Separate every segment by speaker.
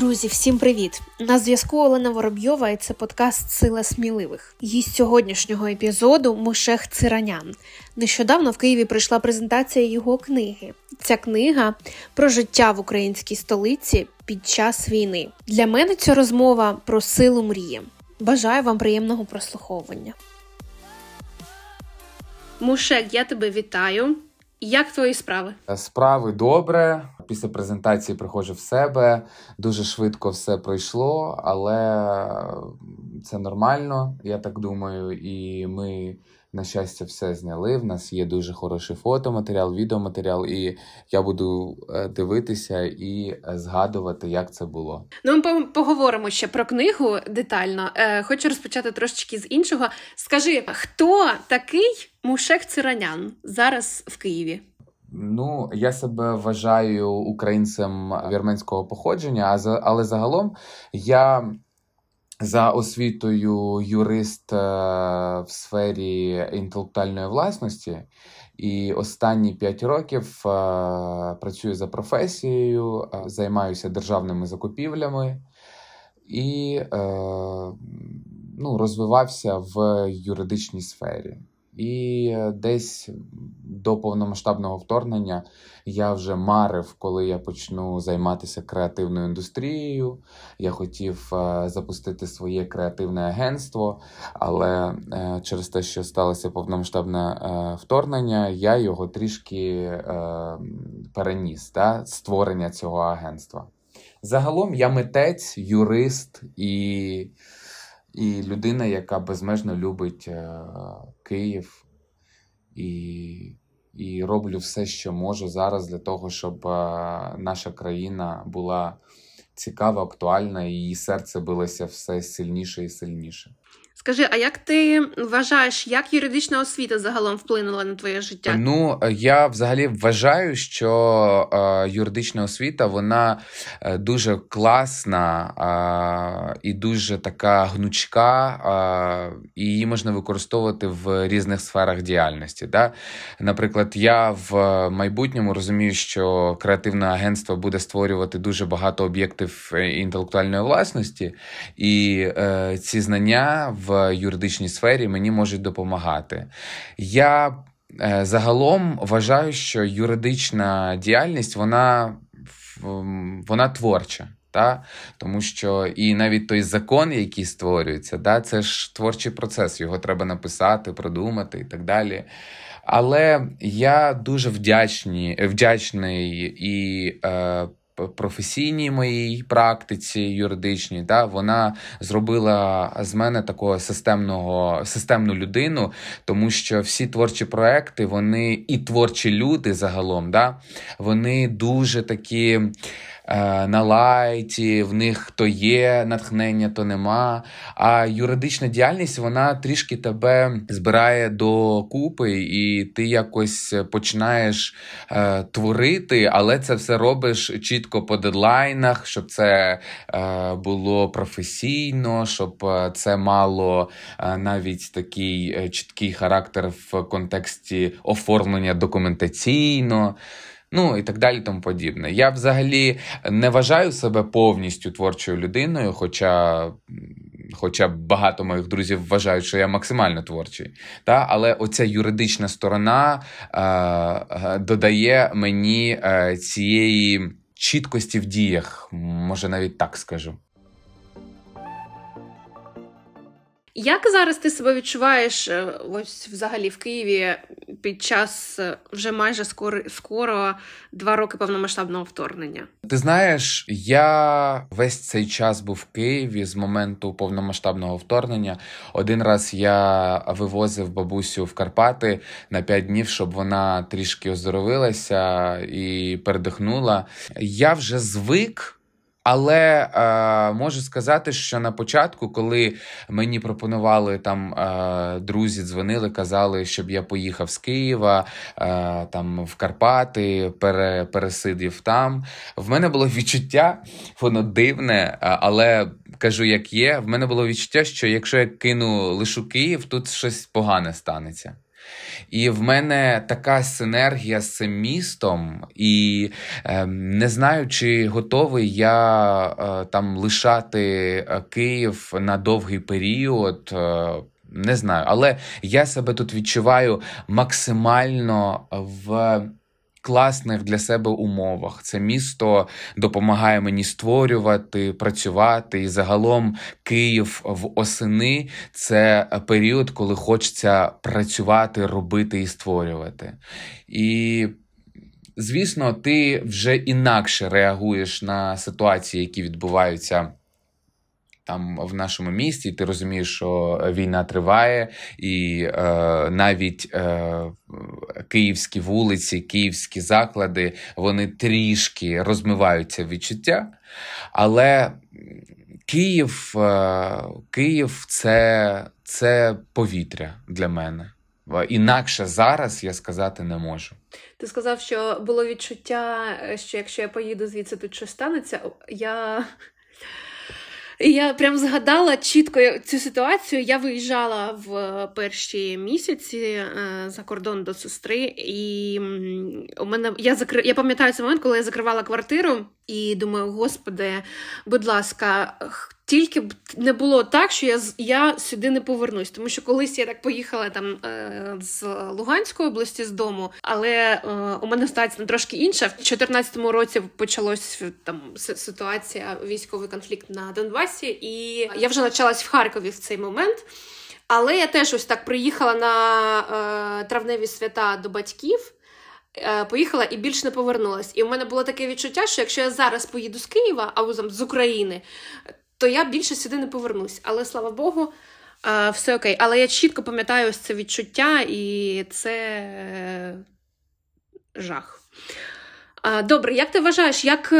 Speaker 1: Друзі, всім привіт! На зв'язку Олена Воробйова і це подкаст Сила сміливих. Гість сьогоднішнього епізоду Мушех Циранян. Нещодавно в Києві прийшла презентація його книги. Ця книга про життя в українській столиці під час війни. Для мене ця розмова про силу мрії. Бажаю вам приємного прослуховування. Мушек, я тебе вітаю. Як твої справи?
Speaker 2: Справи добре. Після презентації приходжу в себе. Дуже швидко все пройшло, але це нормально, я так думаю. І ми, на щастя, все зняли. В нас є дуже хороший фотоматеріал, відеоматеріал, і я буду е, дивитися і згадувати, як це було.
Speaker 1: Ну, ми поговоримо ще про книгу детально. Е, хочу розпочати трошечки з іншого. Скажи, хто такий Мушек Циранян зараз в Києві?
Speaker 2: Ну, я себе вважаю українцем вірменського походження, але загалом я за освітою юрист е, в сфері інтелектуальної власності, і останні п'ять років е, працюю за професією, е, займаюся державними закупівлями і ну, розвивався в юридичній сфері. І десь до повномасштабного вторгнення я вже марив, коли я почну займатися креативною індустрією. Я хотів е, запустити своє креативне агентство, але е, через те, що сталося повномасштабне е, вторгнення, я його трішки переніс та створення цього агентства. Загалом я митець, юрист і і людина, яка безмежно любить е, Київ, і і роблю все, що можу зараз для того, щоб е, наша країна була цікава, актуальна, і її серце билося все сильніше і сильніше.
Speaker 1: Скажи, а як ти вважаєш, як юридична освіта загалом вплинула на твоє життя?
Speaker 2: Ну я взагалі вважаю, що е, юридична освіта вона е, дуже класна е, і дуже така гнучка, е, і її можна використовувати в різних сферах діяльності. Да? Наприклад, я в майбутньому розумію, що креативне агентство буде створювати дуже багато об'єктів е, інтелектуальної власності, і е, ці знання в в юридичній сфері мені можуть допомагати. Я е, загалом вважаю, що юридична діяльність вона, вона творча. Та? Тому що і навіть той закон, який створюється, та, це ж творчий процес, його треба написати, продумати і так далі. Але я дуже вдячний, вдячний і е, професійній моїй практиці юридичній, да, вона зробила з мене такого системного системну людину, тому що всі творчі проекти, вони і творчі люди загалом, да, вони дуже такі. Е, на лайті, в них то є натхнення, то нема. А юридична діяльність вона трішки тебе збирає до купи, і ти якось починаєш е, творити, але це все робиш чітко по дедлайнах, щоб це е, було професійно, щоб е, це мало е, навіть такий е, чіткий характер в контексті оформлення документаційно ну і так далі, тому подібне. Я взагалі не вважаю себе повністю творчою людиною, хоча. Хоча багато моїх друзів вважають, що я максимально творчий. Та? Але оця юридична сторона е, додає мені е, цієї чіткості в діях, може навіть так скажу.
Speaker 1: Як зараз ти себе відчуваєш е, ось взагалі в Києві під час е, вже майже скоро скоро два роки повномасштабного вторгнення?
Speaker 2: Ти знаєш, я весь цей час був в Києві з моменту повномасштабного вторгнення. Один раз я вивозив бабусю в Карпати на п'ять днів, щоб вона трішки оздоровилася і передихнула. Я вже звик. Але е, можу сказати, що на початку, коли мені пропонували там е, друзі, дзвонили, казали, щоб я поїхав з Києва е, там в Карпати, пере, пересидів там. В мене було відчуття, воно дивне, але кажу, як є. В мене було відчуття, що якщо я кину лишу Київ, тут щось погане станеться. І в мене така синергія з цим містом, і е, не знаю, чи готовий я е, там лишати е, Київ на довгий період. Е, не знаю, але я себе тут відчуваю максимально в класних для себе умовах. Це місто допомагає мені створювати, працювати. І загалом Київ в осени це період, коли хочеться працювати, робити і створювати. І звісно, ти вже інакше реагуєш на ситуації, які відбуваються там в нашому місті, ти розумієш, що війна триває, і е, навіть е, київські вулиці, київські заклади, вони трішки розмиваються відчуття. Але Київ, е, Київ це, це повітря для мене. Інакше зараз я сказати не можу.
Speaker 1: Ти сказав, що було відчуття, що якщо я поїду звідси, тут щось станеться. Я і я прям згадала чітко цю ситуацію. Я виїжджала в перші місяці е, за кордон до сестри, і у мене я закри... я пам'ятаю цей момент, коли я закривала квартиру і думаю, господи, будь ласка, тільки б не було так, що я я сюди не повернусь. Тому що колись я так поїхала там е, з Луганської області з дому, але е, у мене ситуація трошки інша. В 2014 році почалась там ситуація, військовий конфлікт на Донбасі, і я вже навчалась в Харкові в цей момент. Але я теж ось так приїхала на е, травневі свята до батьків. Поїхала і більш не повернулась. І у мене було таке відчуття, що якщо я зараз поїду з Києва або з України, то я більше сюди не повернусь. Але слава Богу, е, все окей. Але я чітко пам'ятаю ось це відчуття, і це е, жах. Добре, як ти вважаєш, як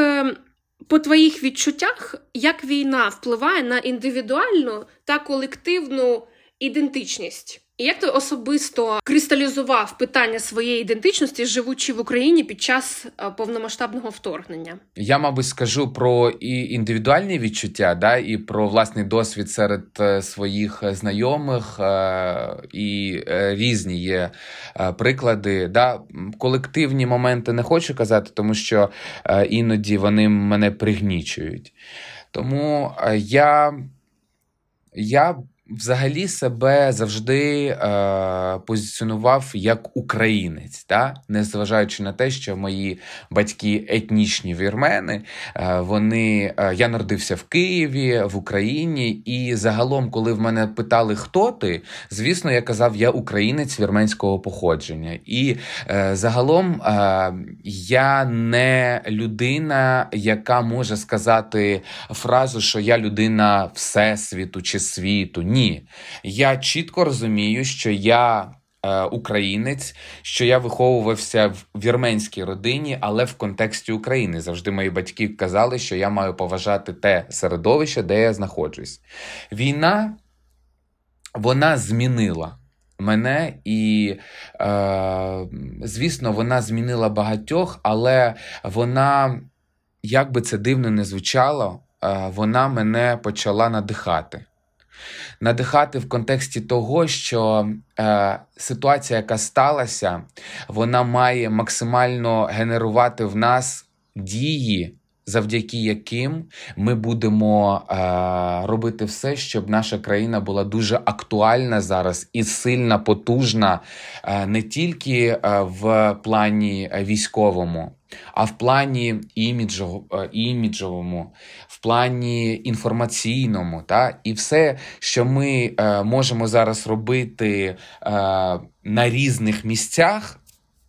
Speaker 1: по твоїх відчуттях, як війна впливає на індивідуальну та колективну ідентичність? І як ти особисто кристалізував питання своєї ідентичності, живучи в Україні під час е, повномасштабного вторгнення?
Speaker 2: Я, мабуть, скажу про і індивідуальні відчуття, да, і про власний досвід серед е, своїх знайомих, е, і різні є приклади. Да. Колективні моменти не хочу казати, тому що іноді вони мене пригнічують. Тому я. Я взагалі себе завжди е, позиціонував як українець, та? незважаючи на те, що мої батьки етнічні вірмени, е, вони, е, я народився в Києві, в Україні, і загалом, коли в мене питали, хто ти, звісно, я казав, я українець вірменського походження. І е, загалом е, я не людина, яка може сказати фразу, що я людина всесвіту чи світу. Ні. Ні. Я чітко розумію, що я. Е, українець, що я виховувався в вірменській родині, але в контексті України завжди мої батьки казали, що я маю поважати те середовище, де я знаходжусь. Війна вона змінила мене, і, е, звісно, вона змінила багатьох, але вона, як би це дивно не звучало, е, вона мене почала надихати надихати в контексті того, що е, ситуація, яка сталася, вона має максимально генерувати в нас дії. Завдяки яким ми будемо е, робити все, щоб наша країна була дуже актуальна зараз і сильна, потужна е, не тільки е, в плані військовому, а в плані е, іміджовому, в плані інформаційному, та? і все, що ми е, можемо зараз робити на різних місцях,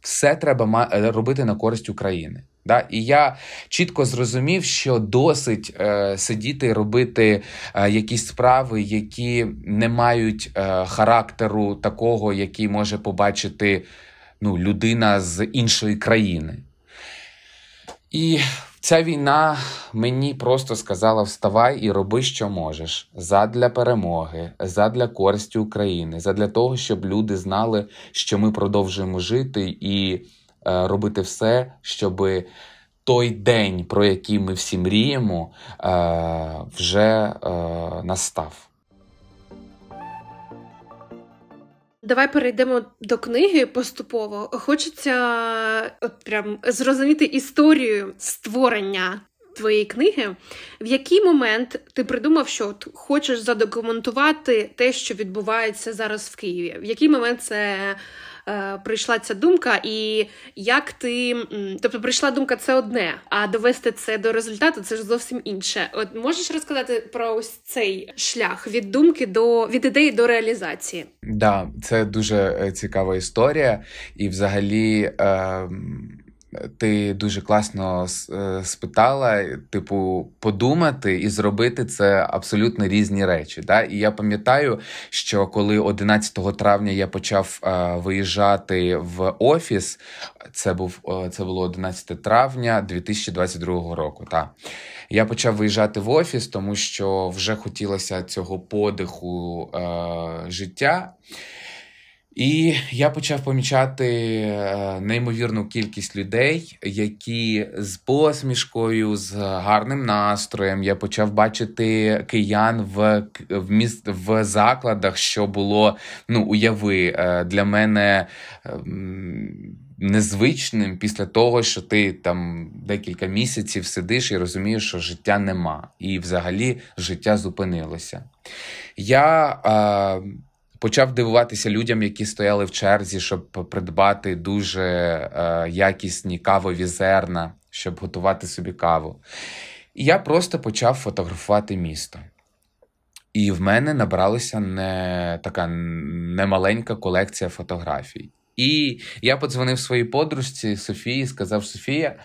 Speaker 2: все треба робити на користь України. Да? І я чітко зрозумів, що досить е, сидіти і робити е, якісь справи, які не мають е, характеру такого, який може побачити ну, людина з іншої країни. І ця війна мені просто сказала: вставай і роби, що можеш, задля перемоги, задля користі України, задля того, щоб люди знали, що ми продовжуємо жити і робити все, щоб той день, про який ми всі мріємо, е, вже е, настав.
Speaker 1: Давай перейдемо до книги поступово. Хочеться от прям зрозуміти історію створення твоєї книги. В який момент ти придумав, що от хочеш задокументувати те, що відбувається зараз в Києві? В який момент це е, прийшла ця думка, і як ти. Тобто, прийшла думка це одне, а довести це до результату це ж зовсім інше. От можеш розказати про ось цей шлях від думки до від ідеї до реалізації?
Speaker 2: Да, це дуже е, цікава історія, і взагалі. Е... Ти дуже класно е, спитала, типу, подумати і зробити це абсолютно різні речі. Да? І я пам'ятаю, що коли 11 травня я почав е, виїжджати в офіс, це був це було 11 травня 2022 року. Та. Я почав виїжджати в офіс, тому що вже хотілося цього подиху е, життя. І я почав помічати е, неймовірну кількість людей, які з посмішкою, з гарним настроєм. Я почав бачити киян в в, міст, в закладах, що було ну уяви е, для мене. Ем, незвичним після того, що ти там декілька місяців сидиш і розумієш, що життя нема, і взагалі життя зупинилося. Я е, почав дивуватися людям, які стояли в черзі, щоб придбати дуже е, якісні кавові зерна, щоб готувати собі каву. І я просто почав фотографувати місто. І в мене набралася не така немаленька колекція фотографій. І я подзвонив своїй подружці Софії, сказав: Софія,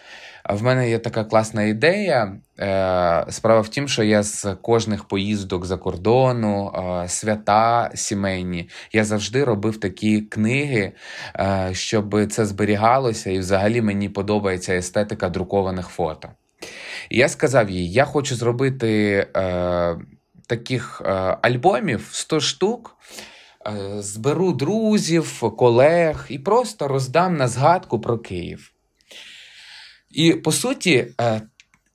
Speaker 2: в мене є така класна ідея. Е, справа в тім, що я з кожних поїздок за кордону, е, свята сімейні, я завжди робив такі книги, е, щоб це зберігалося, і взагалі мені подобається естетика друкованих фото. І я сказав їй: я хочу зробити таких альбомів 100 штук. Зберу друзів, колег і просто роздам на згадку про Київ. І по суті, е,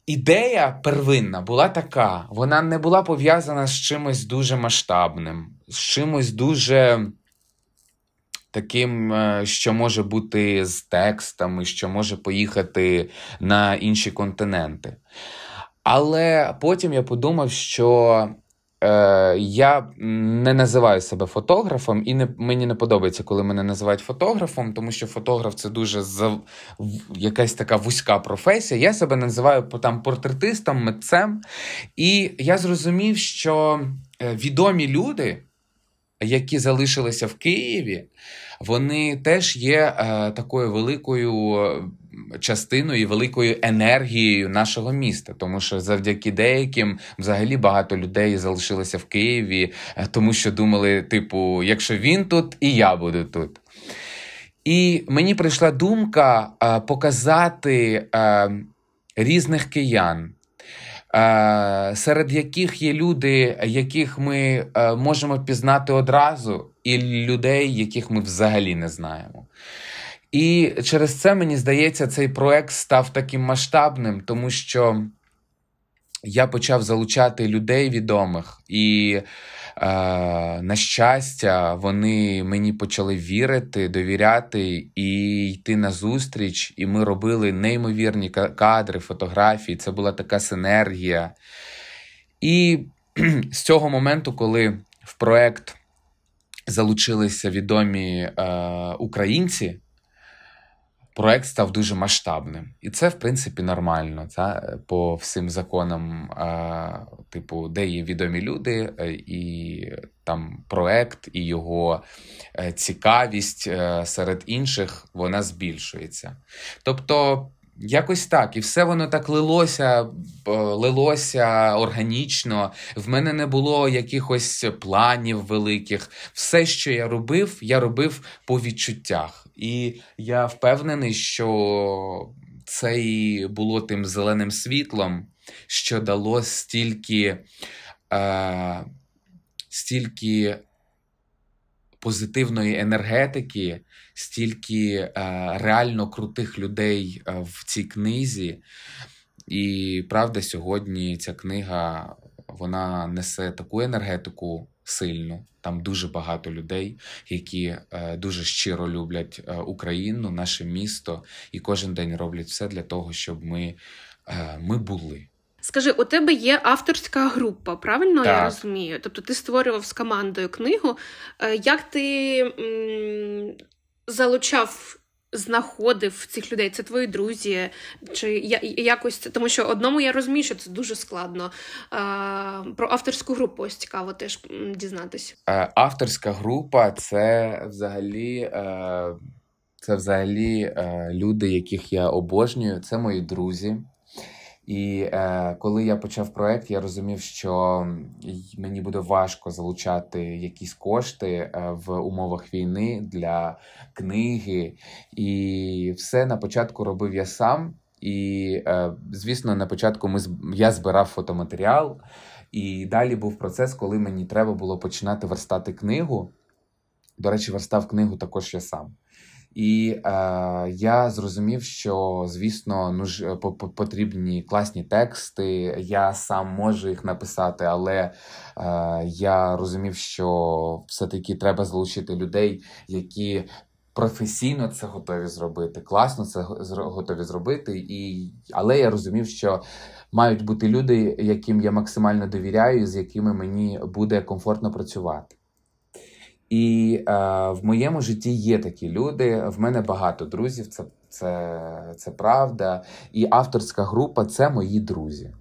Speaker 2: ідея первинна була така: вона не була пов'язана з чимось дуже масштабним, з чимось дуже таким, е, що може бути з текстами, що може поїхати на інші континенти. Але потім я подумав, що Е, Я не називаю себе фотографом, і не, мені не подобається, коли мене називають фотографом, тому що фотограф це дуже за, якась така вузька професія. Я себе називаю там портретистом, митцем. І я зрозумів, що е, відомі люди, які залишилися в Києві, вони теж є е, такою великою частиною і великою енергією нашого міста, тому що завдяки деяким взагалі багато людей залишилося в Києві, е, тому що думали, типу, якщо він тут, і я буду тут. І мені прийшла думка е, показати е, різних киян. Серед яких є люди, яких ми можемо пізнати одразу, і людей, яких ми взагалі не знаємо. І через це мені здається, цей проект став таким масштабним, тому що я почав залучати людей відомих, і, е, на щастя, вони мені почали вірити, довіряти і йти на зустріч. І ми робили неймовірні кадри, фотографії. Це була така синергія. І з цього моменту, коли в проект залучилися відомі е, українці проект став дуже масштабним. І це, в принципі, нормально. Та? По всім законам, а, типу, де є відомі люди, е, і там проект, і його е, цікавість е, серед інших вона збільшується. Тобто. Якось так, і все воно так лилося, лилося органічно. В мене не було якихось планів великих. Все, що я робив, я робив по відчуттях. І я впевнений, що це і було тим зеленим світлом, що дало стільки, е, стільки позитивної енергетики, стільки е, реально крутих людей е, в цій книзі. І правда, сьогодні ця книга вона несе таку енергетику сильну. Там дуже багато людей, які е, дуже щиро люблять е, Україну, наше місто, і кожен день роблять все для того, щоб ми, е, ми були.
Speaker 1: Скажи, у тебе є авторська група, правильно
Speaker 2: Так.
Speaker 1: я розумію? Тобто ти створював з командою книгу. Як ти м, залучав, знаходив цих людей? Це твої друзі? Чи я, якось тому, що одному я розумію, що це дуже складно. Е, про авторську групу ось цікаво теж дізнатися.
Speaker 2: Е, Авторська група це взагалі, е, це взагалі е, люди, яких я обожнюю. Це мої друзі. І е, коли я почав проект, я розумів, що мені буде важко залучати якісь кошти е, в умовах війни для книги. І все на початку робив я сам. І, е, звісно, на початку ми я збирав фотоматеріал. І далі був процес, коли мені треба було починати верстати книгу. До речі, верстав книгу також я сам. І е, я зрозумів, що звісно, ну ж по- по- потрібні класні тексти. Я сам можу їх написати, але е, я розумів, що все-таки треба залучити людей, які професійно це готові зробити, класно це го- готові зробити. І, але я розумів, що мають бути люди, яким я максимально довіряю, з якими мені буде комфортно працювати. І е, в моєму житті є такі люди. В мене багато друзів, це, це, це правда. І авторська група це мої друзі.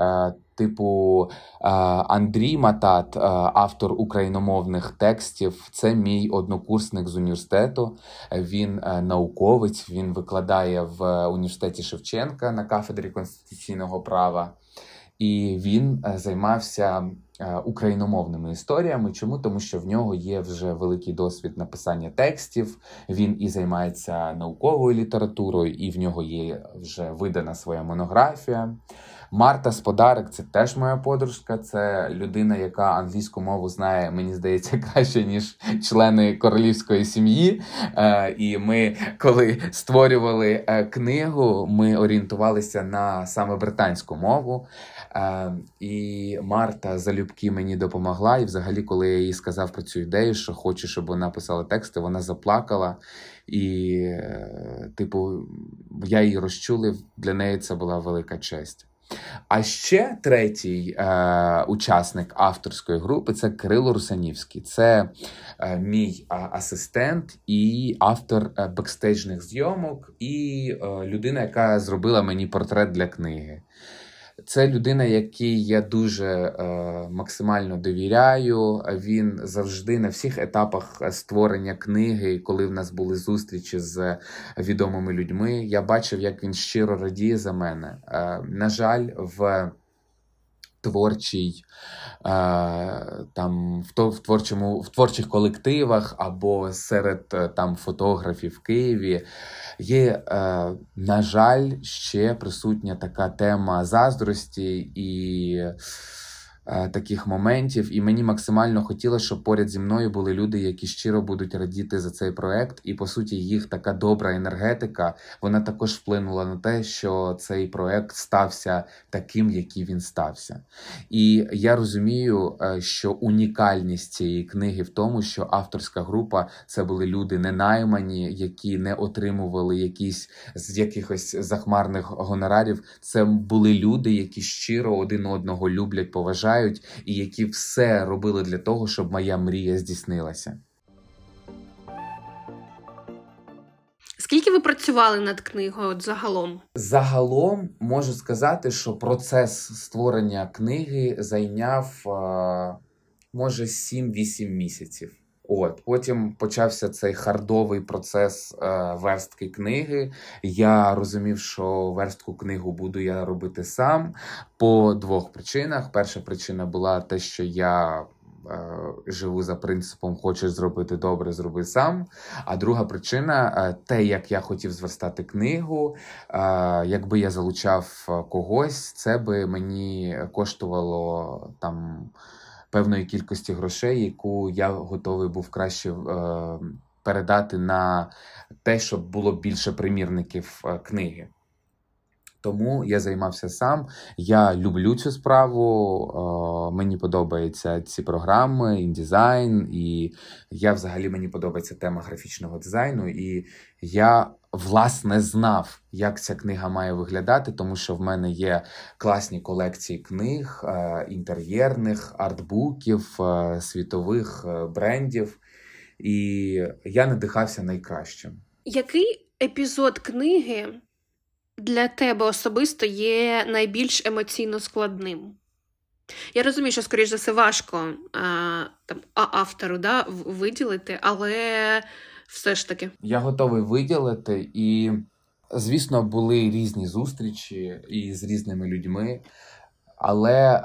Speaker 2: Е, типу, е, Андрій Матат, е, автор україномовних текстів, це мій однокурсник з університету. Він е, науковець, він викладає в університеті Шевченка на кафедрі конституційного права. І він е, займався е, україномовними історіями. Чому? Тому що в нього є вже великий досвід написання текстів. Він і займається науковою літературою, і в нього є вже видана своя монографія. Марта Сподарик це теж моя подружка. Це людина, яка англійську мову знає, мені здається, краще ніж члени королівської сім'ї. Е, І ми, коли створювали книгу, ми орієнтувалися на саме британську мову. Е, І Марта залюбки мені допомогла. І взагалі, коли я їй сказав про цю ідею, що хочу, щоб вона писала тексти, вона заплакала. І, е, типу, я її розчулив. Для неї це була велика честь. А ще третій е, учасник авторської групи це Кирило Русанівський. Це е, мій а, асистент і автор е, бекстейджних зйомок, і е, людина, яка зробила мені портрет для книги. Це людина, якій я дуже е, максимально довіряю. Він завжди на всіх етапах створення книги, коли в нас були зустрічі з відомими людьми, я бачив, як він щиро радіє за мене. Е, на жаль, в творчій е, там в, творчому, в творчих колективах або серед е, там фотографів в Києві. Є, е, на жаль, ще присутня така тема заздрості і таких моментів. І мені максимально хотілося, щоб поряд зі мною були люди, які щиро будуть радіти за цей проект. І по суті, їх така добра енергетика, вона також вплинула на те, що цей проект стався таким, який він стався. І я розумію, е, що унікальність цієї книги в тому, що авторська група це були люди не наймані, які не отримували якісь з якихось захмарних гонорарів. Це були люди, які щиро один одного люблять, поважають, і які все робили для того, щоб моя мрія здійснилася.
Speaker 1: Скільки ви працювали над книгою от загалом?
Speaker 2: Загалом можу сказати, що процес створення книги зайняв е, може 7-8 місяців. От потім почався цей хардовий процес е, верстки книги. Я розумів, що верстку книгу буду я робити сам по двох причинах. Перша причина була те, що я е, живу за принципом хочеш зробити добре, зроби сам. А друга причина е, те, як я хотів зверстати книгу. Е, Якби я залучав е, когось, це би мені коштувало там певної кількості грошей, яку я готовий був краще е, передати на те, щоб було більше примірників е, книги. Тому я займався сам. Я люблю цю справу. Мені подобаються ці програми, індизайн, і я взагалі мені подобається тема графічного дизайну. І я власне знав, як ця книга має виглядати, тому що в мене є класні колекції книг, е, інтер'єрних, артбуків, е, світових е, брендів. І я надихався найкращим.
Speaker 1: Який епізод книги для тебе особисто є найбільш емоційно складним? Я розумію, що, скоріш за все, важко а, там, автору да, виділити, але все ж таки.
Speaker 2: Я готовий виділити, і, звісно, були різні зустрічі і з різними людьми. Але е,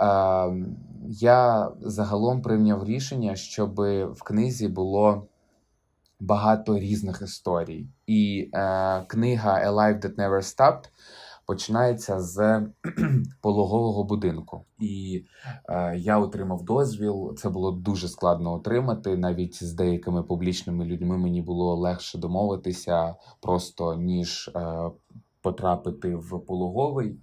Speaker 2: я загалом прийняв рішення, щоб в книзі було багато різних історій. І е, книга «A Life That Never Stopped» починається з пологового будинку. І е, я отримав дозвіл. Це було дуже складно отримати. Навіть з деякими публічними людьми мені було легше домовитися просто ніж е, потрапити в пологовий.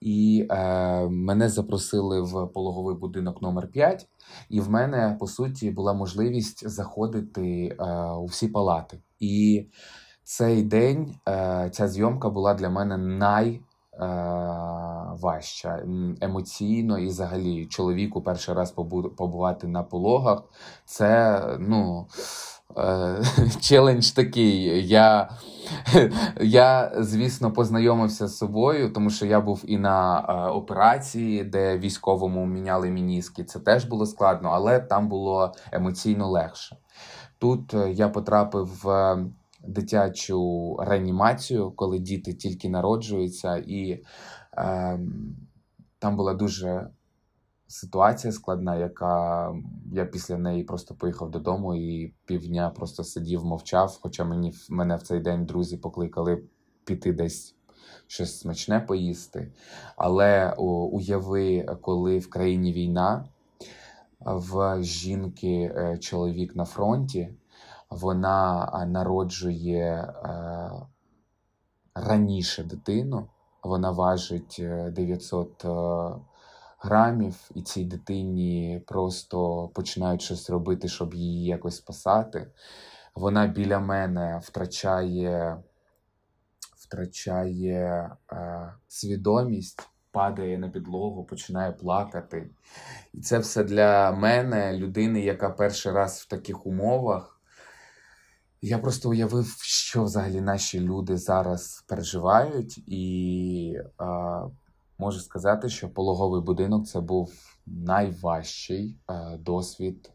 Speaker 2: І е, мене запросили в пологовий будинок номер 5 і в мене по суті була можливість заходити е, у всі палати. І цей день е, ця зйомка була для мене найважча е, емоційно і взагалі чоловіку перший раз побувати на пологах. Це ну. Е, челендж такий. Я, я, звісно, познайомився з собою, тому що я був і на операції, де військовому міняли мініски. Це теж було складно, але там було емоційно легше. Тут я потрапив в дитячу реанімацію, коли діти тільки народжуються, і е, там була дуже ситуація складна, яка я після неї просто поїхав додому і півдня просто сидів, мовчав. Хоча мені мене в цей день друзі покликали піти десь щось смачне поїсти. Але уяви, коли в країні війна, в жінки е, чоловік на фронті, вона народжує е, раніше дитину, вона важить 900 е, грамів, і цій дитині просто починають щось робити, щоб її якось спасати. Вона біля мене втрачає втрачає е, свідомість, падає на підлогу, починає плакати. І це все для мене, людини, яка перший раз в таких умовах. Я просто уявив, що взагалі наші люди зараз переживають, і е, можу сказати, що пологовий будинок це був найважчий е, досвід,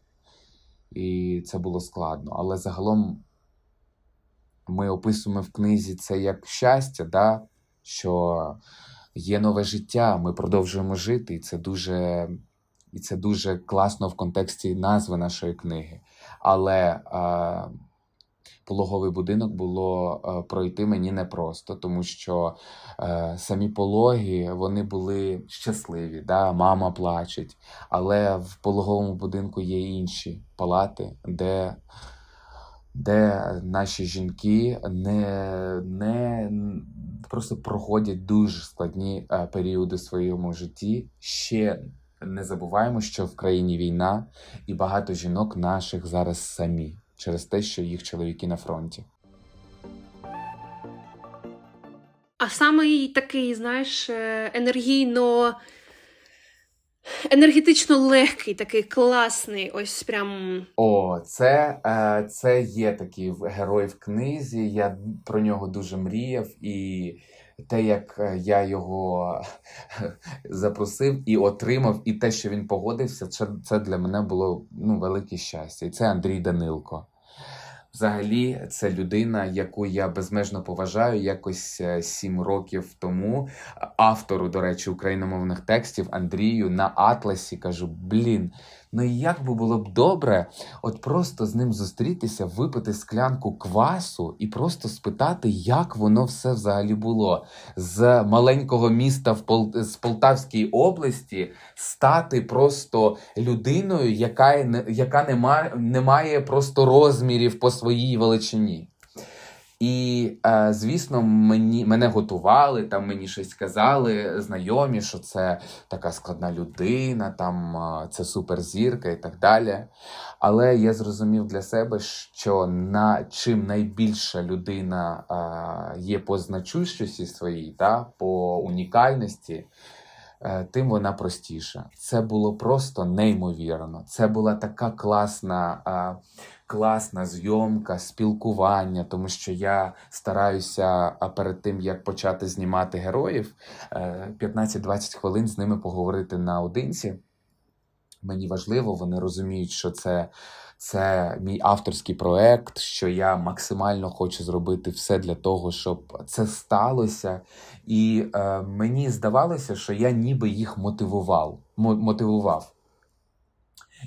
Speaker 2: і це було складно. Але загалом ми описуємо в книзі це як щастя, да? що є нове життя, ми продовжуємо жити, і це дуже. І це дуже класно в контексті назви нашої книги. Але е, пологовий будинок було е, пройти мені непросто, тому що е, самі пологи вони були щасливі. Да? Мама плачеть, але в пологовому будинку є інші палати, де де наші жінки не не просто проходять дуже складні е, періоди в своєму житті. Ще не забуваємо, що в країні війна, і багато жінок наших зараз самі через те, що їх чоловіки на фронті.
Speaker 1: А саме такий, знаєш, е, енергійно, енергетично легкий, такий класний. Ось прям.
Speaker 2: О, це е, це є такий герой в книзі. Я про нього дуже мріяв, і те, як е, я його запросив і отримав, і те, що він погодився, це це для мене було ну, велике щастя. І це Андрій Данилко. Взагалі, це людина, яку я безмежно поважаю, якось е, сім років тому. Автору, до речі, україномовних текстів Андрію на Атласі кажу: блін, Ну і як би було б добре, от просто з ним зустрітися, випити склянку квасу і просто спитати, як воно все взагалі було з маленького міста в Пол... з Полтавській області стати просто людиною, яка яка не має, не має просто розмірів по своїй величині. І, е, звісно, мені мене готували, там мені щось казали, знайомі, що це така складна людина, там е, це суперзірка і так далі. Але я зрозумів для себе, що на чим найбільша людина е, є по значущості своїй, та, по унікальності. Е, тим вона простіша. Це було просто неймовірно. Це була така класна класна зйомка, спілкування, тому що я стараюся перед тим, як почати знімати героїв, 15-20 е, хвилин з ними поговорити наодинці. Мені важливо, вони розуміють, що це це мій авторський проект, що я максимально хочу зробити все для того, щоб це сталося. І е, мені здавалося, що я ніби їх мотивував. мотивував.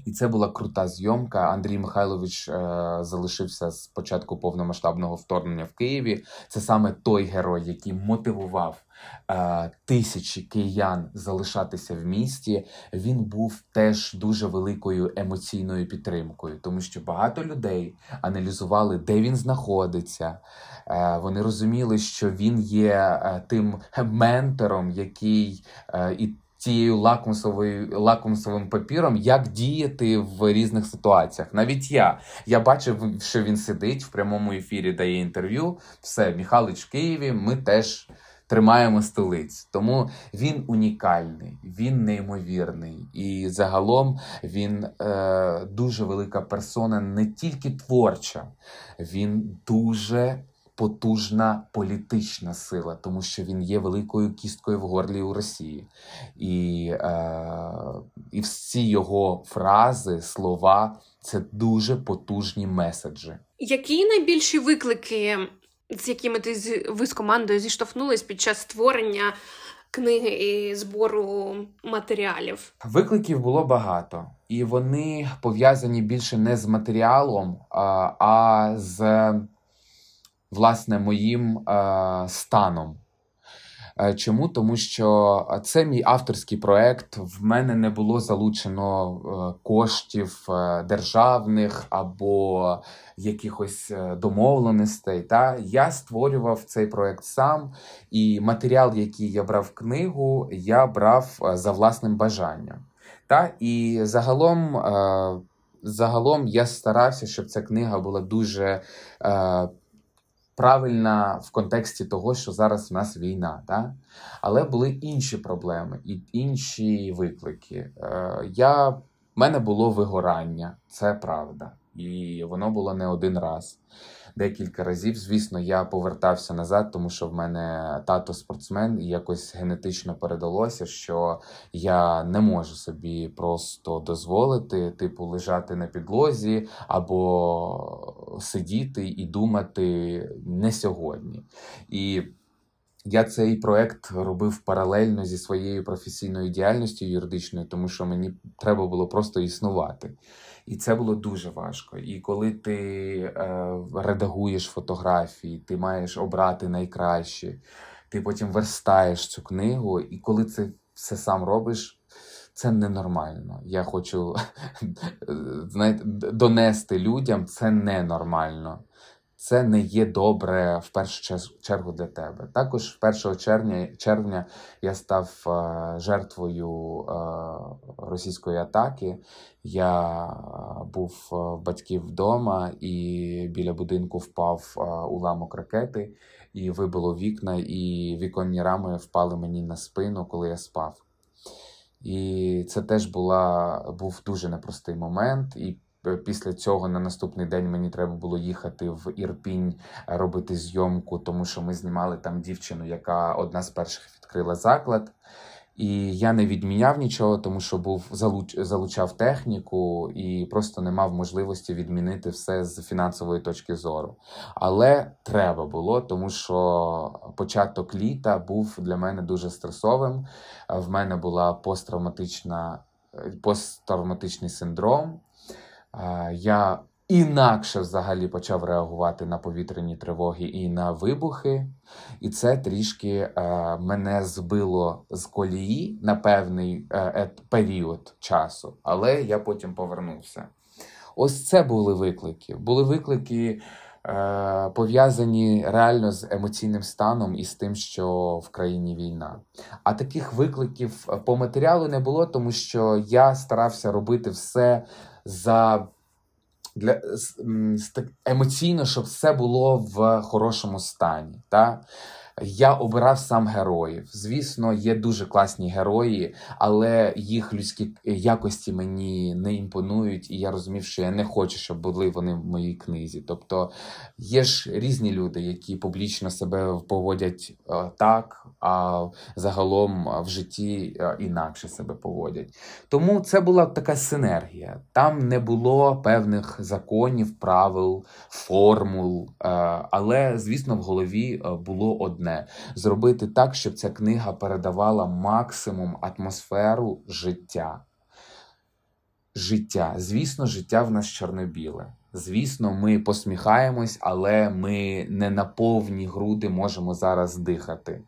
Speaker 2: І це була крута зйомка. Андрій Михайлович е, залишився з початку повномасштабного вторгнення в Києві. Це саме той герой, який мотивував е, тисячі киян залишатися в місті. Він був теж дуже великою емоційною підтримкою, тому що багато людей аналізували, де він знаходиться. Е, вони розуміли, що він є е, тим ментором, який е, і цією лакмусовою лакмусовим папіром, як діяти в різних ситуаціях. Навіть я Я бачив, що він сидить в прямому ефірі, дає інтерв'ю. Все, Михайлович в Києві. Ми теж. Тримаємо столиць, тому він унікальний, він неймовірний, і загалом він е, дуже велика персона, не тільки творча, він дуже потужна політична сила, тому що він є великою кісткою в горлі у Росії. І, е, І всі його фрази, слова це дуже потужні меседжі.
Speaker 1: Які найбільші виклики, з якими ти ви з командою зіштовхнулись під час створення? Книги і збору матеріалів
Speaker 2: викликів було багато, і вони пов'язані більше не з матеріалом, а, а з власне моїм е, станом. Е, чому? Тому що це мій авторський проект. В мене не було залучено е, коштів державних або якихось домовленостей. Та я створював цей проект сам, і матеріал, який я брав в книгу, я брав за власним бажанням. Та І загалом загалом я старався, щоб ця книга була дуже правильна в контексті того, що зараз в нас війна, да? але були інші проблеми і інші виклики. Е, я, в мене було вигорання, це правда, і воно було не один раз декілька разів. Звісно, я повертався назад, тому що в мене тато спортсмен, і якось генетично передалося, що я не можу собі просто дозволити, типу, лежати на підлозі або сидіти і думати не сьогодні. І я цей проект робив паралельно зі своєю професійною діяльністю юридичною, тому що мені треба було просто існувати. І це було дуже важко. І коли ти е, редагуєш фотографії, ти маєш обрати найкраще, ти потім верстаєш цю книгу, і коли це все сам робиш. Це ненормально. Я хочу знаєте, донести людям це ненормально це не є добре в першу чергу для тебе. Також 1 червня червня я став е, жертвою е, російської атаки. Я е, був в батьків вдома, і біля будинку впав уламок ракети і вибило вікна, і віконні рами впали мені на спину, коли я спав. І це теж була був дуже непростий момент. І після цього на наступний день мені треба було їхати в Ірпінь е, робити зйомку, тому що ми знімали там дівчину, яка одна з перших відкрила заклад. І я не відміняв нічого, тому що був залуч, залучав техніку і просто не мав можливості відмінити все з фінансової точки зору. Але треба було, тому що початок літа був для мене дуже стресовим. В мене була посттравматична е, посттравматичний синдром. Я інакше взагалі почав реагувати на повітряні тривоги і на вибухи, і це трішки е, мене збило з колії на певний е, період часу, але я потім повернувся. Ось це були виклики. Були виклики е, пов'язані реально з емоційним станом і з тим, що в країні війна. А таких викликів по матеріалу не було, тому що я старався робити все за для емоційно, щоб все було в хорошому стані. Та? Я обирав сам героїв. Звісно, є дуже класні герої, але їх людські якості мені не імпонують, і я розумів, що я не хочу, щоб були вони в моїй книзі. Тобто є ж різні люди, які публічно себе поводять е, так, а загалом в житті е, інакше себе поводять. Тому це була така синергія. Там не було певних законів, правил, формул, е, але звісно, в голові було одне одне зробити так, щоб ця книга передавала максимум атмосферу життя. Життя. Звісно, життя в нас чорно-біле. Звісно, ми посміхаємось, але ми не на повні груди можемо зараз дихати.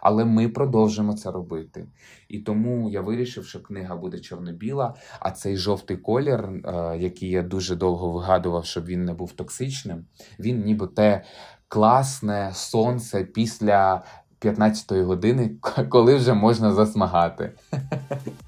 Speaker 2: Але ми продовжимо це робити. І тому я вирішив, що книга буде чорно-біла, а цей жовтий колір, е, який я дуже довго вигадував, щоб він не був токсичним, він ніби те класне сонце після 15-ї години, коли вже можна засмагати.